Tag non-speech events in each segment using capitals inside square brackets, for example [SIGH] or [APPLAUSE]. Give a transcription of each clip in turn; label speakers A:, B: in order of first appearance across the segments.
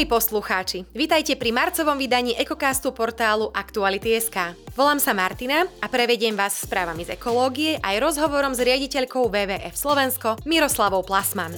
A: Milí poslucháči, vítajte pri marcovom vydaní ekokastu portálu Aktuality.sk. Volám sa Martina a prevediem vás správami z ekológie aj rozhovorom s riaditeľkou WWF Slovensko Miroslavou Plasman.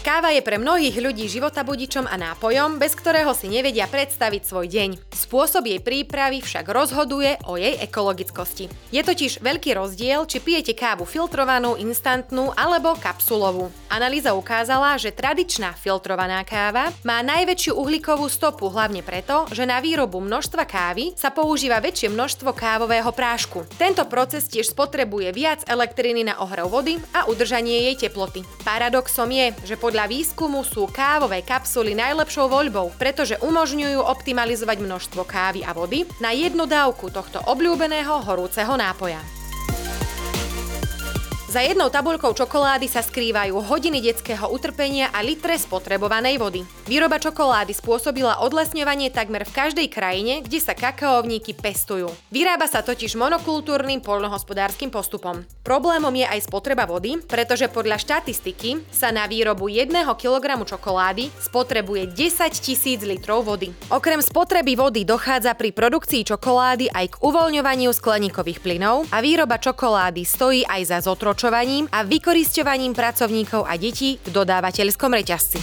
A: Káva je pre mnohých ľudí životabudičom a nápojom, bez ktorého si nevedia predstaviť svoj deň. Spôsob jej prípravy však rozhoduje o jej ekologickosti. Je totiž veľký rozdiel, či pijete kávu filtrovanú, instantnú alebo kapsulovú. Analýza ukázala, že tradičná filtrovaná káva má najväčšiu uhlíkovú stopu hlavne preto, že na výrobu množstva kávy sa používa väčšie množstvo kávového prášku. Tento proces tiež spotrebuje viac elektriny na ohrev vody a udržanie jej teploty. Paradoxom je, že po podľa výskumu sú kávové kapsuly najlepšou voľbou, pretože umožňujú optimalizovať množstvo kávy a vody na jednu dávku tohto obľúbeného horúceho nápoja. Za jednou tabuľkou čokolády sa skrývajú hodiny detského utrpenia a litre spotrebovanej vody. Výroba čokolády spôsobila odlesňovanie takmer v každej krajine, kde sa kakaovníky pestujú. Vyrába sa totiž monokultúrnym poľnohospodárskym postupom. Problémom je aj spotreba vody, pretože podľa štatistiky sa na výrobu 1 kg čokolády spotrebuje 10 tisíc litrov vody. Okrem spotreby vody dochádza pri produkcii čokolády aj k uvoľňovaniu skleníkových plynov a výroba čokolády stojí aj za zotročenie otročovaním a vykoristovaním pracovníkov a detí v dodávateľskom reťazci.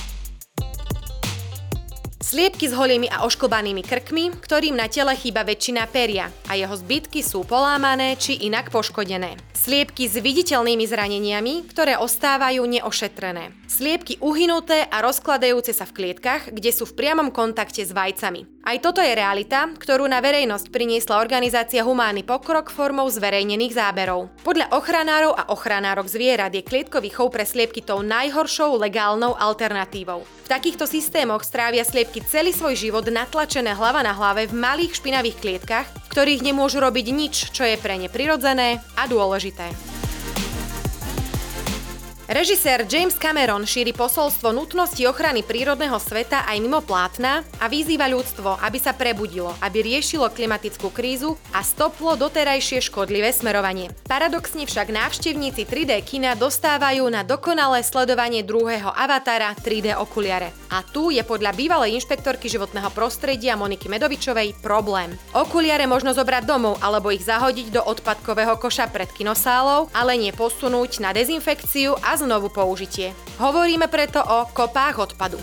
A: Sliepky s holými a oškobanými krkmi, ktorým na tele chýba väčšina peria a jeho zbytky sú polámané či inak poškodené. Sliepky s viditeľnými zraneniami, ktoré ostávajú neošetrené. Sliepky uhynuté a rozkladajúce sa v klietkach, kde sú v priamom kontakte s vajcami. Aj toto je realita, ktorú na verejnosť priniesla organizácia Humánny pokrok formou zverejnených záberov. Podľa ochranárov a ochranárok zvierat je klietkový chov pre sliepky tou najhoršou legálnou alternatívou. V takýchto systémoch strávia sliepky celý svoj život natlačené hlava na hlave v malých špinavých klietkach, v ktorých nemôžu robiť nič, čo je pre ne prirodzené a dôležité. time. Režisér James Cameron šíri posolstvo nutnosti ochrany prírodného sveta aj mimo plátna a vyzýva ľudstvo, aby sa prebudilo, aby riešilo klimatickú krízu a stoplo doterajšie škodlivé smerovanie. Paradoxne však návštevníci 3D kina dostávajú na dokonalé sledovanie druhého avatara 3D okuliare. A tu je podľa bývalej inšpektorky životného prostredia Moniky Medovičovej problém. Okuliare možno zobrať domov alebo ich zahodiť do odpadkového koša pred kinosálou, ale nie posunúť na dezinfekciu a znovu použitie. Hovoríme preto o kopách odpadu.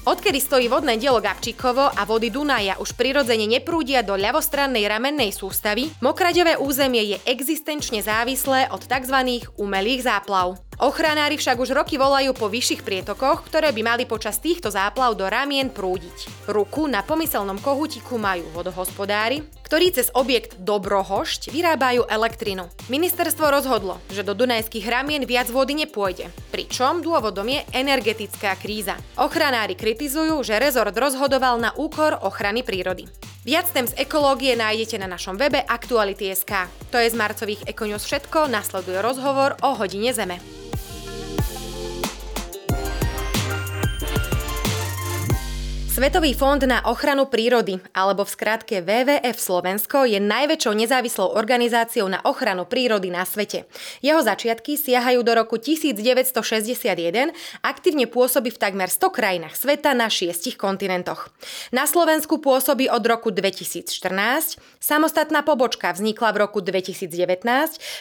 A: Odkedy stojí vodné dielo Gabčíkovo a vody Dunaja už prirodzene neprúdia do ľavostrannej ramennej sústavy, mokraďové územie je existenčne závislé od tzv. umelých záplav. Ochranári však už roky volajú po vyšších prietokoch, ktoré by mali počas týchto záplav do ramien prúdiť. Ruku na pomyselnom kohutiku majú vodohospodári, ktorí cez objekt Dobrohošť vyrábajú elektrinu. Ministerstvo rozhodlo, že do Dunajských ramien viac vody nepôjde, pričom dôvodom je energetická kríza. Ochranári kritizujú, že rezort rozhodoval na úkor ochrany prírody. Viac tém z ekológie nájdete na našom webe Aktuality.sk. To je z marcových Ekonius všetko, nasleduje rozhovor o hodine Zeme. Svetový fond na ochranu prírody, alebo v skratke WWF Slovensko, je najväčšou nezávislou organizáciou na ochranu prírody na svete. Jeho začiatky siahajú do roku 1961, aktívne pôsobí v takmer 100 krajinách sveta na šiestich kontinentoch. Na Slovensku pôsobí od roku 2014, samostatná pobočka vznikla v roku 2019,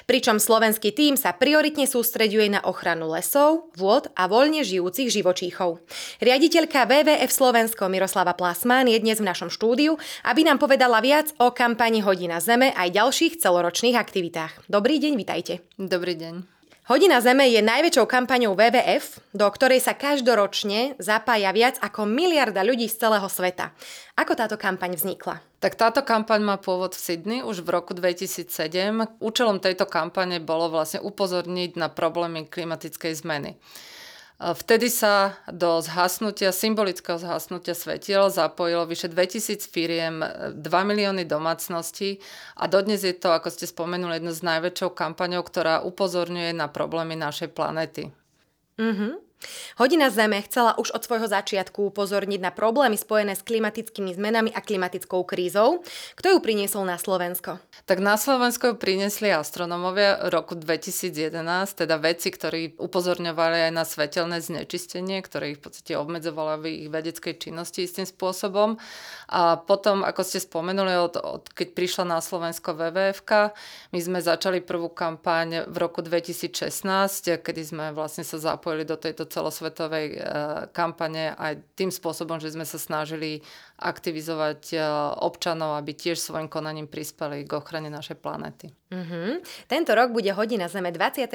A: pričom slovenský tým sa prioritne sústreďuje na ochranu lesov, vôd a voľne žijúcich živočíchov. Riaditeľka WWF Slovensko Miroslava Plasmán je dnes v našom štúdiu, aby nám povedala viac o kampani Hodina Zeme aj ďalších celoročných aktivitách. Dobrý deň, vitajte.
B: Dobrý deň.
A: Hodina Zeme je najväčšou kampaňou WWF, do ktorej sa každoročne zapája viac ako miliarda ľudí z celého sveta. Ako táto kampaň vznikla?
B: Tak táto kampaň má pôvod v Sydney už v roku 2007. Účelom tejto kampane bolo vlastne upozorniť na problémy klimatickej zmeny. Vtedy sa do zhasnutia, symbolického zhasnutia svetiel zapojilo vyše 2000 firiem, 2 milióny domácností a dodnes je to, ako ste spomenuli, jedno z najväčšou kampaňou, ktorá upozorňuje na problémy našej planety.
A: Mm-hmm. Hodina Zeme chcela už od svojho začiatku upozorniť na problémy spojené s klimatickými zmenami a klimatickou krízou. Kto ju priniesol na Slovensko?
B: Tak na Slovensko ju priniesli astronomovia roku 2011, teda vedci, ktorí upozorňovali aj na svetelné znečistenie, ktoré ich v podstate obmedzovalo v ich vedeckej činnosti istým spôsobom. A potom, ako ste spomenuli, od, od, keď prišla na Slovensko WWF, my sme začali prvú kampaň v roku 2016, kedy sme vlastne sa zapojili do tejto celosvetovej e, kampane aj tým spôsobom, že sme sa snažili aktivizovať e, občanov, aby tiež svojim konaním prispeli k ochrane našej planéty.
A: Mm-hmm. Tento rok bude hodina Zeme 25.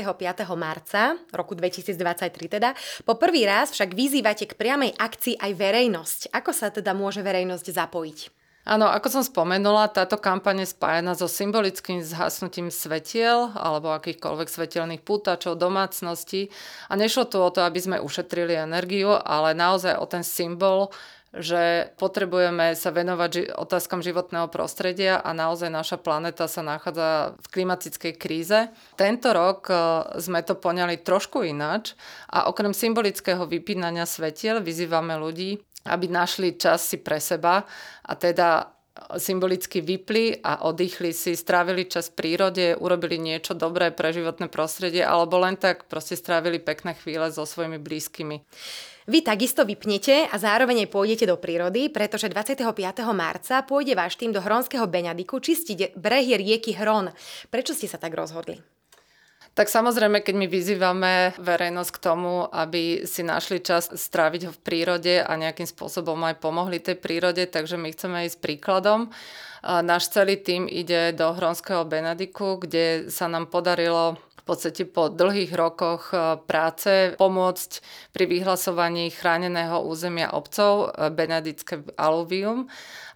A: marca, roku 2023 teda. Po prvý raz však vyzývate k priamej akcii aj verejnosť. Ako sa teda môže verejnosť zapojiť?
B: Áno, ako som spomenula, táto kampaň je spájana so symbolickým zhasnutím svetiel alebo akýchkoľvek svetelných pútačov, domácností. A nešlo tu o to, aby sme ušetrili energiu, ale naozaj o ten symbol, že potrebujeme sa venovať ži- otázkam životného prostredia a naozaj naša planéta sa nachádza v klimatickej kríze. Tento rok e, sme to poňali trošku ináč a okrem symbolického vypínania svetiel vyzývame ľudí, aby našli čas si pre seba a teda symbolicky vypli a oddychli si, strávili čas v prírode, urobili niečo dobré pre životné prostredie alebo len tak proste strávili pekné chvíle so svojimi blízkymi.
A: Vy takisto vypnete a zároveň aj pôjdete do prírody, pretože 25. marca pôjde váš tým do Hronského Beňadiku čistiť brehy rieky Hron. Prečo ste sa tak rozhodli?
B: Tak samozrejme, keď my vyzývame verejnosť k tomu, aby si našli čas stráviť ho v prírode a nejakým spôsobom aj pomohli tej prírode, takže my chceme ísť príkladom. Náš celý tým ide do Hronského Benediku, kde sa nám podarilo v podstate po dlhých rokoch práce pomôcť pri vyhlasovaní chráneného územia obcov Benedické aluvium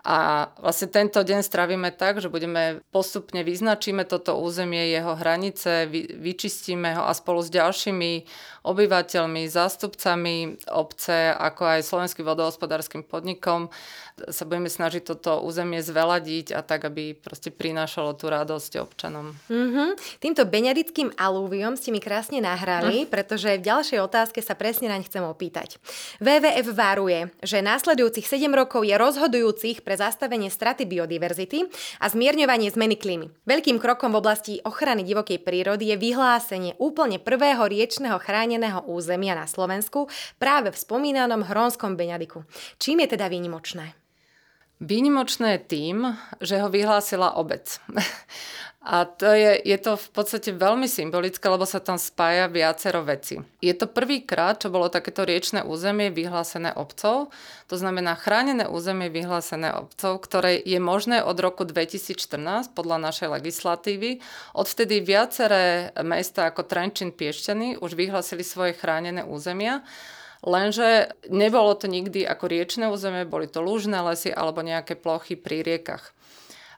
B: a vlastne tento deň strávime tak, že budeme postupne vyznačíme toto územie, jeho hranice, vy, vyčistíme ho a spolu s ďalšími obyvateľmi, zástupcami obce, ako aj slovenským vodohospodárským podnikom sa budeme snažiť toto územie zveladiť a tak, aby proste prinášalo tú radosť občanom.
A: Mm-hmm. Týmto beňadickým alúviom ste mi krásne nahrali, mm. pretože v ďalšej otázke sa presne naň chcem opýtať. WWF varuje, že následujúcich 7 rokov je rozhodujúcich pre zastavenie straty biodiverzity a zmierňovanie zmeny klímy. Veľkým krokom v oblasti ochrany divokej prírody je vyhlásenie úplne prvého riečného chráneného územia na Slovensku práve v spomínanom Hronskom Beňadiku. Čím je teda výnimočné?
B: Výnimočné tým, že ho vyhlásila obec. A to je, je to v podstate veľmi symbolické, lebo sa tam spája viacero veci. Je to prvýkrát, čo bolo takéto riečne územie vyhlásené obcov, to znamená chránené územie vyhlásené obcov, ktoré je možné od roku 2014 podľa našej legislatívy. Odvtedy viaceré mesta ako Trenčín, Piešťany už vyhlásili svoje chránené územia Lenže nebolo to nikdy ako riečne územie, boli to lúžne lesy alebo nejaké plochy pri riekach.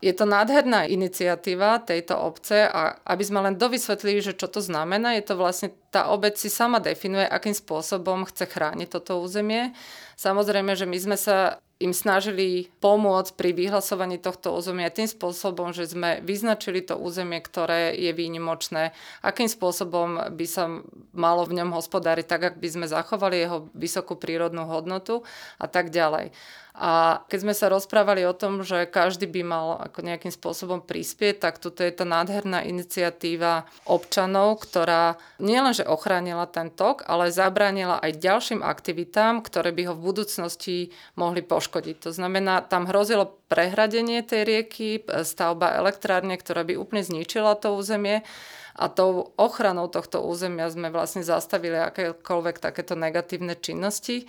B: Je to nádherná iniciatíva tejto obce a aby sme len dovysvetlili, že čo to znamená, je to vlastne tá obec si sama definuje, akým spôsobom chce chrániť toto územie. Samozrejme, že my sme sa im snažili pomôcť pri vyhlasovaní tohto územia tým spôsobom, že sme vyznačili to územie, ktoré je výnimočné, akým spôsobom by sa malo v ňom hospodáriť, tak, ak by sme zachovali jeho vysokú prírodnú hodnotu a tak ďalej. A keď sme sa rozprávali o tom, že každý by mal ako nejakým spôsobom prispieť, tak toto je tá nádherná iniciatíva občanov, ktorá nielenže ochránila ten tok, ale zabránila aj ďalším aktivitám, ktoré by ho v budúcnosti mohli poškodiť. To znamená, tam hrozilo prehradenie tej rieky, stavba elektrárne, ktorá by úplne zničila to územie. A tou ochranou tohto územia sme vlastne zastavili akékoľvek takéto negatívne činnosti.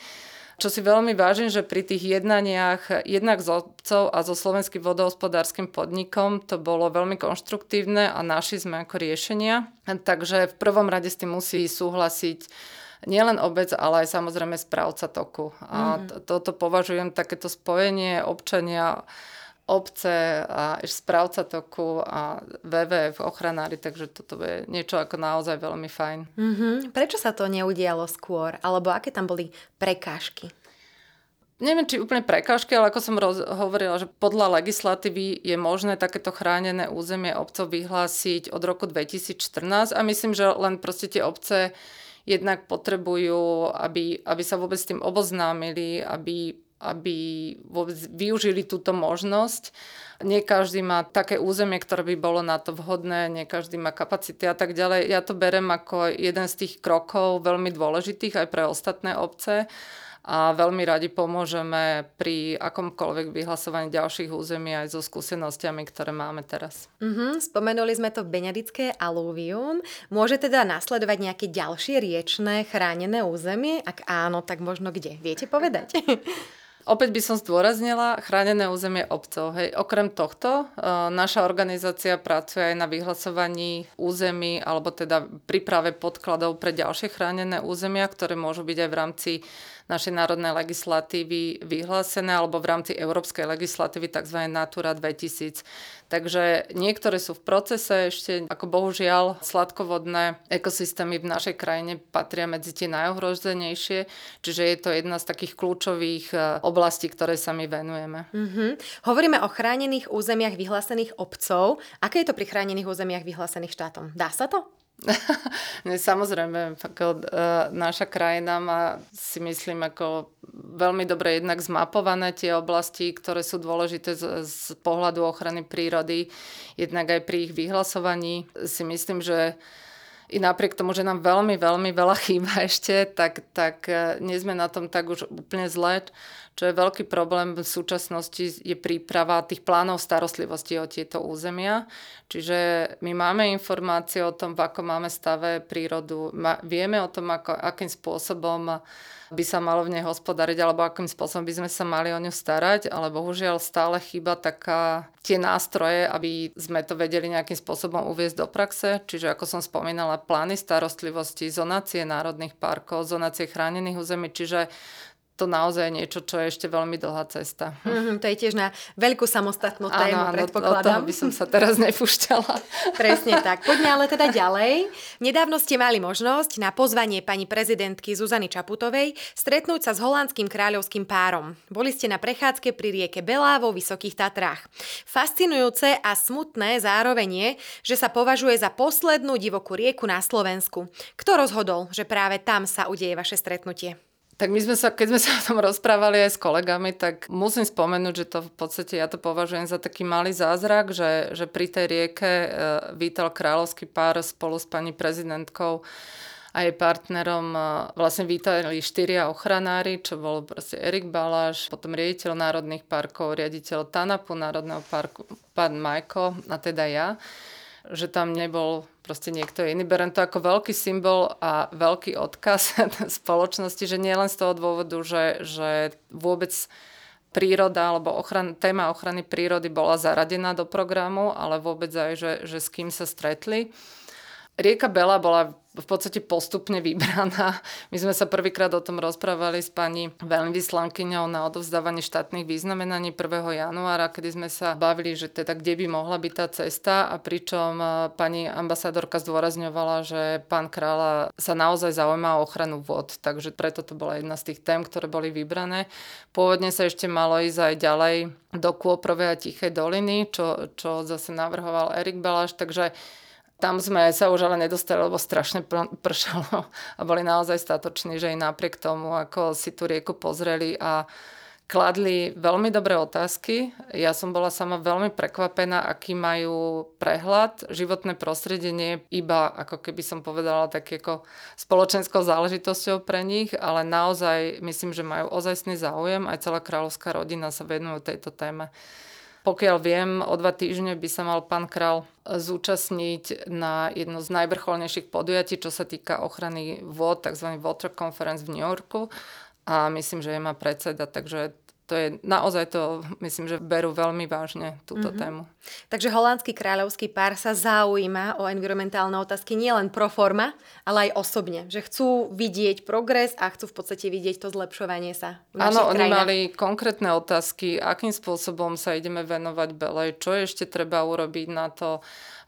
B: Čo si veľmi vážim, že pri tých jednaniach jednak s obcov a so slovenským vodohospodárskym podnikom to bolo veľmi konštruktívne a našli sme ako riešenia. Takže v prvom rade s tým musí súhlasiť nielen obec, ale aj samozrejme správca toku. A mm-hmm. toto považujem takéto spojenie občania obce a správca toku a WWF ochranári, takže toto je niečo ako naozaj veľmi fajn.
A: Mm-hmm. Prečo sa to neudialo skôr? Alebo aké tam boli prekážky?
B: Neviem, či úplne prekážky, ale ako som roz- hovorila, že podľa legislatívy je možné takéto chránené územie obcov vyhlásiť od roku 2014 a myslím, že len proste tie obce jednak potrebujú, aby, aby sa vôbec s tým oboznámili, aby, aby vôbec využili túto možnosť. Nie každý má také územie, ktoré by bolo na to vhodné, nie každý má kapacity a tak ďalej. Ja to berem ako jeden z tých krokov veľmi dôležitých aj pre ostatné obce a veľmi radi pomôžeme pri akomkoľvek vyhlasovaní ďalších území aj so skúsenostiami, ktoré máme teraz.
A: Mm-hmm, spomenuli sme to Benedické alúvium. Môže teda nasledovať nejaké ďalšie riečné chránené územie? Ak áno, tak možno kde? Viete povedať? [LAUGHS]
B: Opäť by som zdôraznila chránené územie obcov. Hej. Okrem tohto, e, naša organizácia pracuje aj na vyhlasovaní území alebo teda príprave podkladov pre ďalšie chránené územia, ktoré môžu byť aj v rámci našej národnej legislatívy vyhlásené alebo v rámci európskej legislatívy tzv. Natura 2000. Takže niektoré sú v procese ešte, ako bohužiaľ sladkovodné ekosystémy v našej krajine patria medzi tie najohrozenejšie, čiže je to jedna z takých kľúčových e, oblastí, ktoré sa my venujeme.
A: Mm-hmm. Hovoríme o chránených územiach vyhlásených obcov. Aké je to pri chránených územiach vyhlásených štátom? Dá sa to? [LAUGHS]
B: Samozrejme, ako, uh, naša krajina má, si myslím, ako veľmi dobre jednak zmapované tie oblasti, ktoré sú dôležité z, z pohľadu ochrany prírody, jednak aj pri ich vyhlasovaní. Si myslím, že i napriek tomu, že nám veľmi, veľmi veľa [LAUGHS] chýba ešte, tak, tak e, nie sme na tom tak už úplne zle. Čo je veľký problém v súčasnosti je príprava tých plánov starostlivosti o tieto územia. Čiže my máme informácie o tom, v akom máme stave prírodu, vieme o tom, ako, akým spôsobom by sa malo v nej hospodariť alebo akým spôsobom by sme sa mali o ňu starať, ale bohužiaľ stále chýba taká tie nástroje, aby sme to vedeli nejakým spôsobom uviezť do praxe. Čiže ako som spomínala, plány starostlivosti, zonácie národných parkov, zonácie chránených území, čiže to naozaj niečo, čo je ešte veľmi dlhá cesta.
A: Mm-hmm, to je tiež na veľkú samostatnú tému, áno, predpokladám.
B: Áno, by som sa teraz nepúšťala. [LAUGHS]
A: Presne tak. Poďme ale teda ďalej. Nedávno ste mali možnosť na pozvanie pani prezidentky Zuzany Čaputovej stretnúť sa s holandským kráľovským párom. Boli ste na prechádzke pri rieke Belá vo Vysokých Tatrách. Fascinujúce a smutné zároveň je, že sa považuje za poslednú divokú rieku na Slovensku. Kto rozhodol, že práve tam sa udeje vaše stretnutie?
B: Tak my sme sa, keď sme sa o tom rozprávali aj s kolegami, tak musím spomenúť, že to v podstate ja to považujem za taký malý zázrak, že, že pri tej rieke e, vítal kráľovský pár spolu s pani prezidentkou a jej partnerom e, vlastne vítali štyria ochranári, čo bol proste Erik Baláš, potom riaditeľ národných parkov, riaditeľ TANAPu národného parku, pán Majko a teda ja že tam nebol proste niekto iný. Berem to ako veľký symbol a veľký odkaz [LAUGHS] spoločnosti, že nie len z toho dôvodu, že, že vôbec príroda alebo ochran, téma ochrany prírody bola zaradená do programu, ale vôbec aj, že, že s kým sa stretli. Rieka Bela bola v podstate postupne vybraná. My sme sa prvýkrát o tom rozprávali s pani veľvyslankyňou na odovzdávanie štátnych významenaní 1. januára, kedy sme sa bavili, že teda kde by mohla byť tá cesta a pričom e, pani ambasadorka zdôrazňovala, že pán kráľa sa naozaj zaujíma o ochranu vod, takže preto to bola jedna z tých tém, ktoré boli vybrané. Pôvodne sa ešte malo ísť aj ďalej do Kôprovej a Tichej doliny, čo, čo zase navrhoval Erik Baláš, takže tam sme sa už ale nedostali, lebo strašne pršalo [LAUGHS] a boli naozaj statoční, že aj napriek tomu, ako si tú rieku pozreli a kladli veľmi dobré otázky. Ja som bola sama veľmi prekvapená, aký majú prehľad. Životné prostredie nie je iba, ako keby som povedala, tak ako spoločenskou záležitosťou pre nich, ale naozaj myslím, že majú ozajstný záujem. Aj celá kráľovská rodina sa venujú tejto téme. Pokiaľ viem, o dva týždne by sa mal pán král zúčastniť na jedno z najvrcholnejších podujatí, čo sa týka ochrany vod, tzv. Water Conference v New Yorku. A myslím, že je má predseda, takže to je naozaj to, myslím, že berú veľmi vážne túto mm-hmm. tému.
A: Takže holandský kráľovský pár sa zaujíma o environmentálne otázky nielen pro forma, ale aj osobne. Že chcú vidieť progres a chcú v podstate vidieť to zlepšovanie sa.
B: Áno,
A: oni
B: mali konkrétne otázky, akým spôsobom sa ideme venovať Belej, čo ešte treba urobiť na to,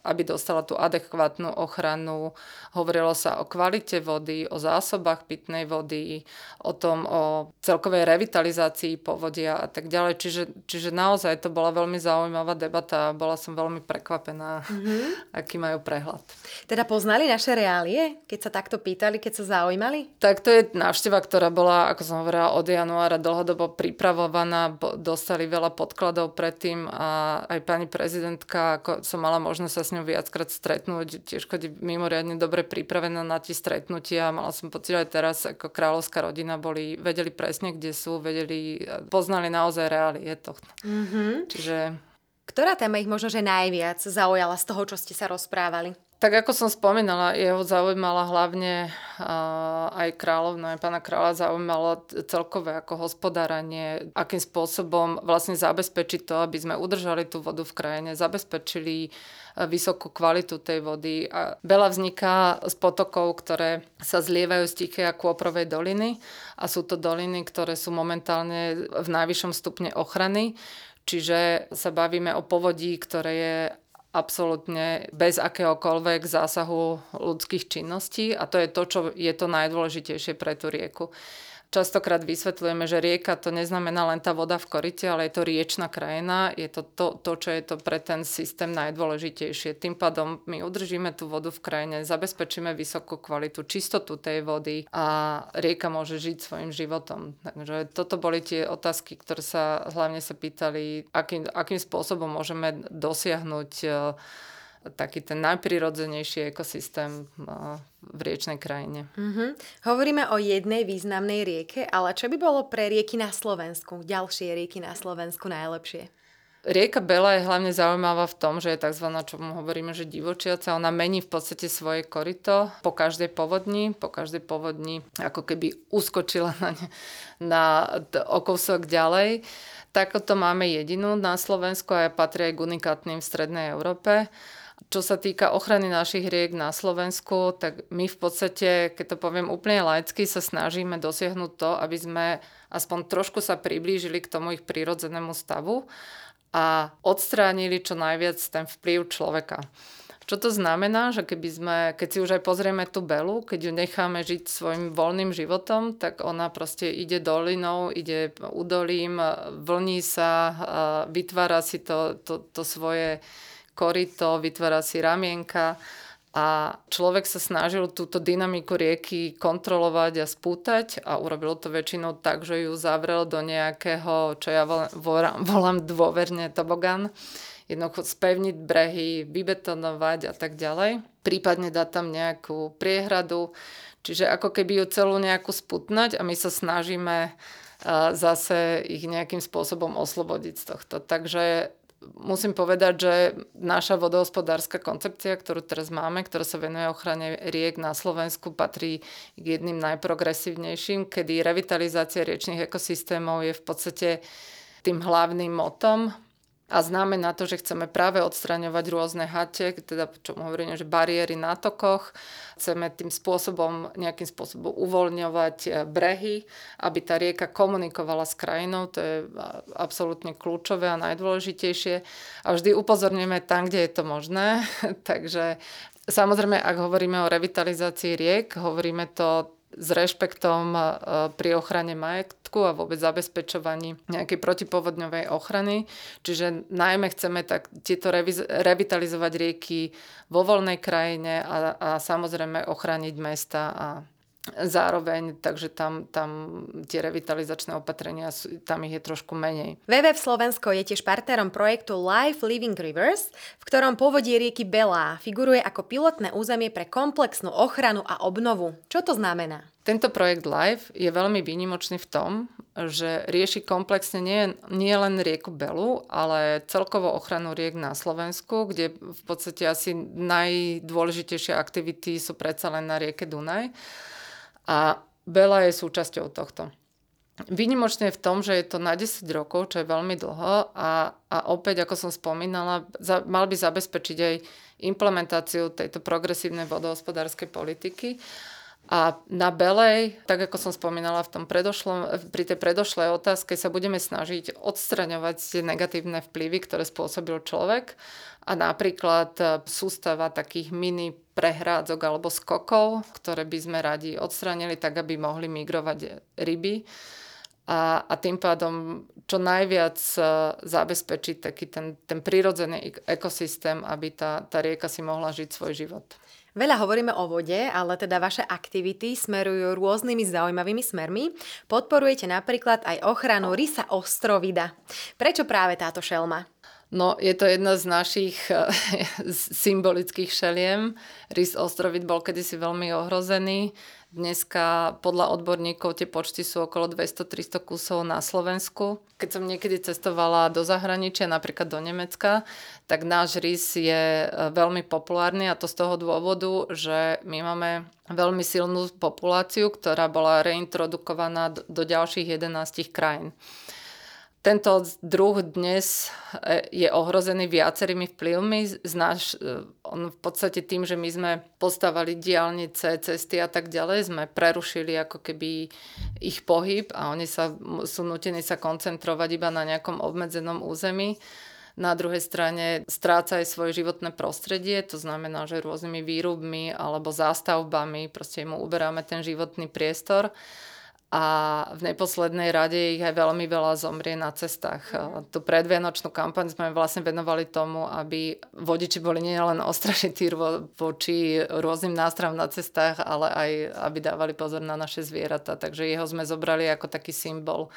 B: aby dostala tú adekvátnu ochranu. Hovorilo sa o kvalite vody, o zásobách pitnej vody, o tom, o celkovej revitalizácii povodia a tak ďalej. Čiže, čiže naozaj to bola veľmi zaujímavá debata a bola som veľmi prekvapená, mm-hmm. aký majú prehľad.
A: Teda poznali naše reálie, keď sa takto pýtali, keď sa zaujímali?
B: Tak to je návšteva, ktorá bola, ako som hovorila, od januára dlhodobo pripravovaná. Dostali veľa podkladov predtým a aj pani prezidentka, ako som mala možnosť sa s ňou viackrát stretnúť, tiež chodí mimoriadne dobre pripravená na tie stretnutia. Mala som pocit, aj teraz ako kráľovská rodina boli, vedeli presne, kde sú, vedeli, poznali naozaj reálie tohto. Mm-hmm. Čiže
A: ktorá téma ich možno, že najviac zaujala z toho, čo ste sa rozprávali?
B: Tak ako som spomínala, jeho zaujímala hlavne uh, aj kráľovno, aj pána kráľa zaujímalo celkové ako hospodáranie, akým spôsobom vlastne zabezpečiť to, aby sme udržali tú vodu v krajine, zabezpečili vysokú kvalitu tej vody. A veľa vzniká z potokov, ktoré sa zlievajú z Tichej a Kôprovej doliny a sú to doliny, ktoré sú momentálne v najvyššom stupne ochrany. Čiže sa bavíme o povodí, ktoré je absolútne bez akéhokoľvek zásahu ľudských činností a to je to, čo je to najdôležitejšie pre tú rieku. Častokrát vysvetľujeme, že rieka to neznamená len tá voda v korite, ale je to riečna krajina, je to to, to čo je to pre ten systém najdôležitejšie. Tým pádom my udržíme tú vodu v krajine, zabezpečíme vysokú kvalitu, čistotu tej vody a rieka môže žiť svojim životom. Takže toto boli tie otázky, ktoré sa hlavne sa pýtali, akým, akým spôsobom môžeme dosiahnuť taký ten najprirodzenejší ekosystém v riečnej krajine.
A: Mm-hmm. Hovoríme o jednej významnej rieke, ale čo by bolo pre rieky na Slovensku, ďalšie rieky na Slovensku najlepšie?
B: Rieka Bela je hlavne zaujímavá v tom, že je tzv. čo mu hovoríme, že divočiaca. Ona mení v podstate svoje korito po každej povodni. Po každej povodni ako keby uskočila na, na okúsok ďalej. Takto máme jedinú na Slovensku a patrí aj k unikátnym v Strednej Európe. Čo sa týka ochrany našich riek na Slovensku, tak my v podstate, keď to poviem úplne laicky, sa snažíme dosiahnuť to, aby sme aspoň trošku sa priblížili k tomu ich prírodzenému stavu a odstránili čo najviac ten vplyv človeka. Čo to znamená, že keby sme, keď si už aj pozrieme tú belu, keď ju necháme žiť svojim voľným životom, tak ona proste ide dolinou, ide údolím, vlní sa, vytvára si to, to, to svoje korito, vytvára si ramienka a človek sa snažil túto dynamiku rieky kontrolovať a spútať a urobil to väčšinou tak, že ju zavrel do nejakého, čo ja volám, volám dôverne tobogán, jednoducho spevniť brehy, vybetonovať a tak ďalej. Prípadne dať tam nejakú priehradu, čiže ako keby ju celú nejakú sputnať a my sa snažíme zase ich nejakým spôsobom oslobodiť z tohto. Takže musím povedať, že naša vodohospodárska koncepcia, ktorú teraz máme, ktorá sa venuje ochrane riek na Slovensku, patrí k jedným najprogresívnejším, kedy revitalizácia riečných ekosystémov je v podstate tým hlavným motom a znamená to, že chceme práve odstraňovať rôzne hate, teda čo hovoríme, že bariéry na tokoch. Chceme tým spôsobom, nejakým spôsobom uvoľňovať e, brehy, aby tá rieka komunikovala s krajinou. To je absolútne kľúčové a najdôležitejšie. A vždy upozorňujeme tam, kde je to možné. [LAUGHS] Takže samozrejme, ak hovoríme o revitalizácii riek, hovoríme to s rešpektom pri ochrane majetku a vôbec zabezpečovaní nejakej protipovodňovej ochrany. Čiže najmä chceme tak tieto reviz- revitalizovať rieky vo voľnej krajine a, a samozrejme ochrániť mesta a zároveň, takže tam, tam tie revitalizačné opatrenia, tam ich je trošku menej.
A: WWF Slovensko je tiež partnerom projektu Life Living Rivers, v ktorom povodie rieky Belá figuruje ako pilotné územie pre komplexnú ochranu a obnovu. Čo to znamená?
B: Tento projekt Life je veľmi výnimočný v tom, že rieši komplexne nie, nie len rieku Belu, ale celkovo ochranu riek na Slovensku, kde v podstate asi najdôležitejšie aktivity sú predsa len na rieke Dunaj. A Bela je súčasťou tohto. Výnimočne je v tom, že je to na 10 rokov, čo je veľmi dlho a, a opäť, ako som spomínala, za, mal by zabezpečiť aj implementáciu tejto progresívnej vodohospodárskej politiky. A na Belej, tak ako som spomínala v tom predošlom, pri tej predošlej otázke, sa budeme snažiť odstraňovať tie negatívne vplyvy, ktoré spôsobil človek. A napríklad e, sústava takých mini prehrádzok alebo skokov, ktoré by sme radi odstranili tak, aby mohli migrovať ryby a, a tým pádom čo najviac uh, zabezpečiť taký ten, ten prírodzený ekosystém, aby tá, tá rieka si mohla žiť svoj život.
A: Veľa hovoríme o vode, ale teda vaše aktivity smerujú rôznymi zaujímavými smermi. Podporujete napríklad aj ochranu rysa ostrovida. Prečo práve táto šelma?
B: No, je to jedna z našich [LAUGHS] symbolických šeliem. Rys ostrovid bol kedysi veľmi ohrozený. Dneska podľa odborníkov tie počty sú okolo 200-300 kusov na Slovensku. Keď som niekedy cestovala do zahraničia, napríklad do Nemecka, tak náš rys je eh, veľmi populárny a to z toho dôvodu, že my máme veľmi silnú populáciu, ktorá bola reintrodukovaná do ďalších 11 krajín. Tento druh dnes e, je ohrozený viacerými vplyvmi. Znáš, e, on v podstate tým, že my sme postavali diálnice, cesty a tak ďalej, sme prerušili ako keby ich pohyb a oni sa, sú nutení sa koncentrovať iba na nejakom obmedzenom území. Na druhej strane stráca aj svoje životné prostredie, to znamená, že rôznymi výrubmi alebo zástavbami proste mu uberáme ten životný priestor a v neposlednej rade ich aj veľmi veľa zomrie na cestách. Mm. Tú predvianočnú kampaň sme vlastne venovali tomu, aby vodiči boli nielen ostražití voči rôznym nástram na cestách, ale aj aby dávali pozor na naše zvieratá. Takže jeho sme zobrali ako taký symbol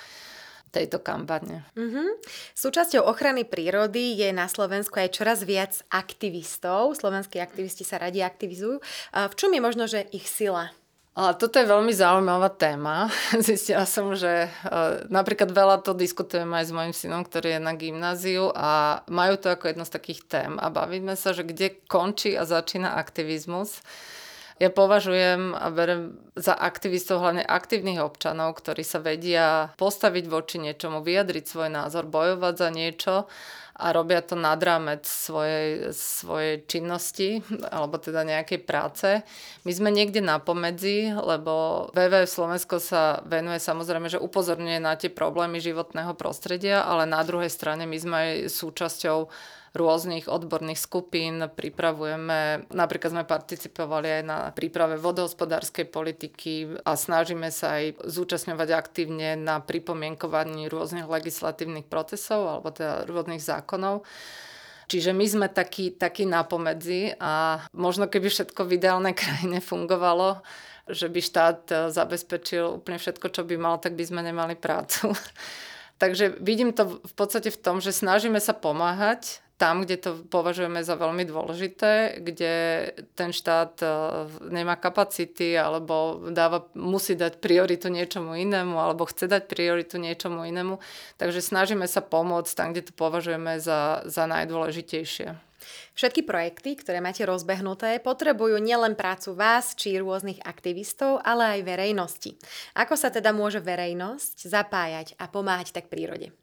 B: tejto kampane.
A: Mm-hmm. Súčasťou ochrany prírody je na Slovensku aj čoraz viac aktivistov. Slovenskí aktivisti sa radi aktivizujú. V čom je možno, že ich sila?
B: A toto je veľmi zaujímavá téma. [LAUGHS] Zistila som, že uh, napríklad veľa to diskutujem aj s mojim synom, ktorý je na gymnáziu a majú to ako jedno z takých tém a bavíme sa, že kde končí a začína aktivizmus. Ja považujem a berem za aktivistov hlavne aktívnych občanov, ktorí sa vedia postaviť voči niečomu, vyjadriť svoj názor, bojovať za niečo a robia to nad rámec svojej, svojej činnosti alebo teda nejakej práce. My sme niekde na pomedzi, lebo WWF Slovensko sa venuje samozrejme, že upozorňuje na tie problémy životného prostredia, ale na druhej strane my sme aj súčasťou rôznych odborných skupín, pripravujeme, napríklad sme participovali aj na príprave vodohospodárskej politiky a snažíme sa aj zúčastňovať aktívne na pripomienkovaní rôznych legislatívnych procesov alebo teda rôznych zákonov. Čiže my sme takí, takí napomedzi a možno keby všetko v ideálnej [LAUGHS] krajine fungovalo, že by štát zabezpečil úplne všetko, čo by mal, tak by sme nemali prácu. [LAUGHS] Takže vidím to v podstate v tom, že snažíme sa pomáhať tam, kde to považujeme za veľmi dôležité, kde ten štát e, nemá kapacity alebo dáva, musí dať prioritu niečomu inému alebo chce dať prioritu niečomu inému. Takže snažíme sa pomôcť tam, kde to považujeme za, za najdôležitejšie.
A: Všetky projekty, ktoré máte rozbehnuté, potrebujú nielen prácu vás či rôznych aktivistov, ale aj verejnosti. Ako sa teda môže verejnosť zapájať a pomáhať tak prírode?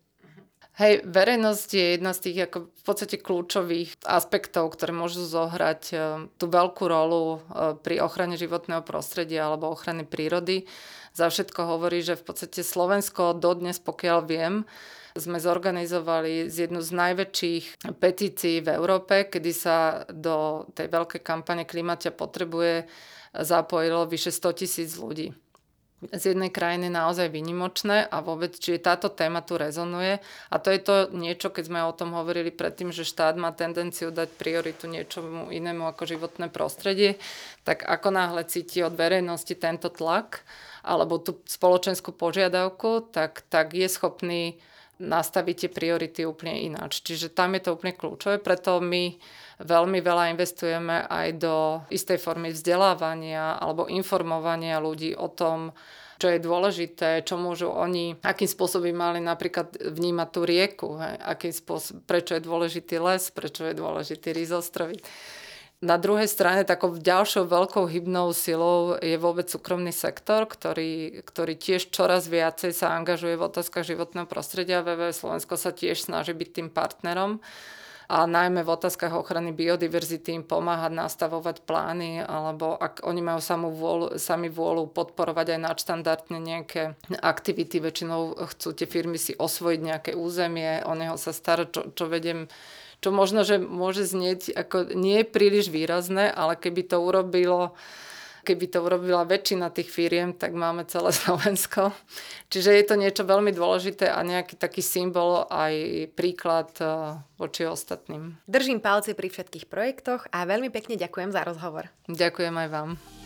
B: Hej, verejnosť je jedna z tých ako v podstate kľúčových aspektov, ktoré môžu zohrať uh, tú veľkú rolu uh, pri ochrane životného prostredia alebo ochrany prírody. Za všetko hovorí, že v podstate Slovensko dodnes, pokiaľ viem, sme zorganizovali z jednu z najväčších petícií v Európe, kedy sa do tej veľkej kampane Klimatia potrebuje zapojilo vyše 100 tisíc ľudí z jednej krajiny naozaj vynimočné a vôbec, či táto téma tu rezonuje. A to je to niečo, keď sme o tom hovorili predtým, že štát má tendenciu dať prioritu niečomu inému ako životné prostredie, tak ako náhle cíti od verejnosti tento tlak alebo tú spoločenskú požiadavku, tak, tak je schopný nastaviť tie priority úplne ináč. Čiže tam je to úplne kľúčové, preto my veľmi veľa investujeme aj do istej formy vzdelávania alebo informovania ľudí o tom, čo je dôležité, čo môžu oni, akým spôsobom mali napríklad vnímať tú rieku, hej, akým spôsob, prečo je dôležitý les, prečo je dôležitý rizostrovy. Na druhej strane takou ďalšou veľkou hybnou silou je vôbec súkromný sektor, ktorý, ktorý tiež čoraz viacej sa angažuje v otázkach životného prostredia. VV Slovensko sa tiež snaží byť tým partnerom a najmä v otázkach ochrany biodiverzity im pomáhať nastavovať plány, alebo ak oni majú samú vôľu, sami vôľu podporovať aj nadštandardne nejaké aktivity, väčšinou chcú tie firmy si osvojiť nejaké územie, o neho sa starať, čo, čo vediem čo možno, že môže znieť ako nie príliš výrazné, ale keby to urobilo Keby to urobila väčšina tých firiem, tak máme celé [LAUGHS] Slovensko. Čiže je to niečo veľmi dôležité a nejaký taký symbol aj príklad eh, voči ostatným.
A: Držím palce pri všetkých projektoch a veľmi pekne ďakujem za rozhovor.
B: Ďakujem aj vám.